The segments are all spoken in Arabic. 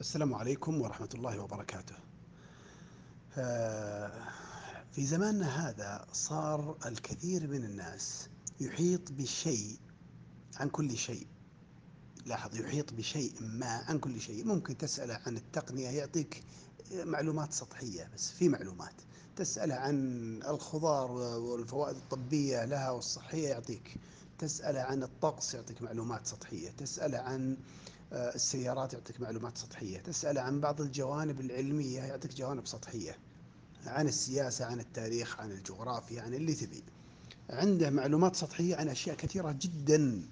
السلام عليكم ورحمة الله وبركاته. آه، في زماننا هذا صار الكثير من الناس يحيط بشيء عن كل شيء. لاحظ يحيط بشيء ما عن كل شيء، ممكن تسأله عن التقنية يعطيك معلومات سطحية بس في معلومات، تسأله عن الخضار والفوائد الطبية لها والصحية يعطيك، تسأله عن الطقس يعطيك معلومات سطحية، تسأله عن السيارات يعطيك معلومات سطحية. تسأله عن بعض الجوانب العلمية يعطيك جوانب سطحية. عن السياسة عن التاريخ عن الجغرافيا عن اللي تبي. عنده معلومات سطحية عن أشياء كثيرة جدا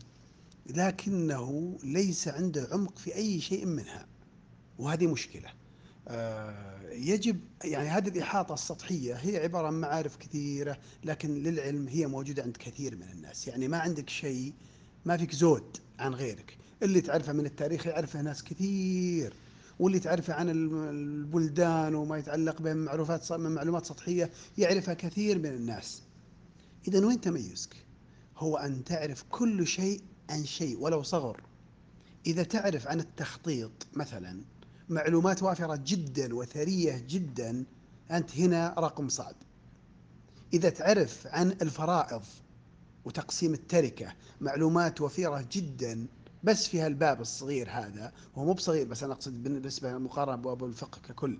لكنه ليس عنده عمق في أي شيء منها. وهذه مشكلة. آه، يجب يعني هذه الإحاطة السطحية هي عبارة عن معارف كثيرة لكن للعلم هي موجودة عند كثير من الناس. يعني ما عندك شيء ما فيك زود عن غيرك. اللي تعرفه من التاريخ يعرفه ناس كثير واللي تعرفه عن البلدان وما يتعلق بها من معلومات من معلومات سطحية يعرفها كثير من الناس. إذا وين تميزك؟ هو أن تعرف كل شيء عن شيء ولو صغر. إذا تعرف عن التخطيط مثلا معلومات وافرة جدا وثرية جدا أنت هنا رقم صعب. إذا تعرف عن الفرائض وتقسيم التركة معلومات وفيرة جدا بس في هالباب الصغير هذا هو مو بصغير بس أنا أقصد بالنسبة مقارنه بابواب الفقه ككل.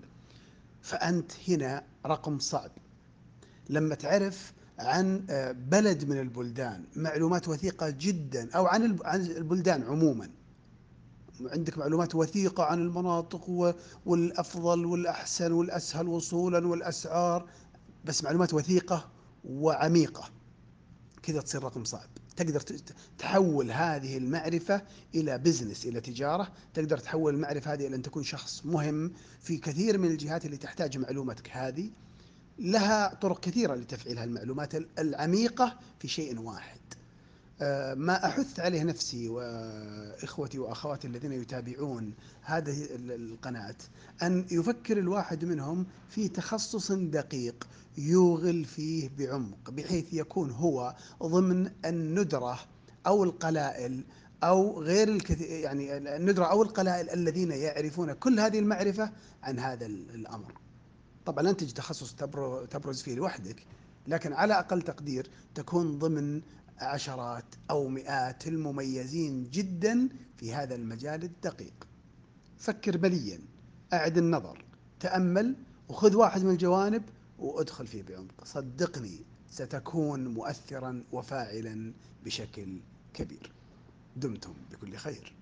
فأنت هنا رقم صعب. لما تعرف عن آه، بلد من البلدان معلومات وثيقة جدا أو عن البلدان عموما. عندك معلومات وثيقة عن المناطق والأفضل والأحسن والأسهل وصولا والأسعار بس معلومات وثيقة وعميقة. كذا تصير رقم صعب. تقدر تحول هذه المعرفة إلى بزنس إلى تجارة. تقدر تحول المعرفة هذه إلى أن تكون شخص مهم في كثير من الجهات اللي تحتاج معلوماتك هذه. لها طرق كثيرة لتفعيل هالمعلومات العميقة في شيء واحد. ما أحث عليه نفسي وإخوتي وأخواتي الذين يتابعون هذه القناة أن يفكر الواحد منهم في تخصص دقيق يوغل فيه بعمق بحيث يكون هو ضمن الندرة أو القلائل أو غير الكثير يعني الندرة أو القلائل الذين يعرفون كل هذه المعرفة عن هذا الأمر. طبعا لن تجد تخصص تبرز فيه لوحدك لكن على أقل تقدير تكون ضمن عشرات أو مئات المميزين جدا في هذا المجال الدقيق. فكر بليا أعد النظر تأمل وخذ واحد من الجوانب وأدخل فيه بعمق. صدقني ستكون مؤثرا وفاعلا بشكل كبير. دمتم بكل خير.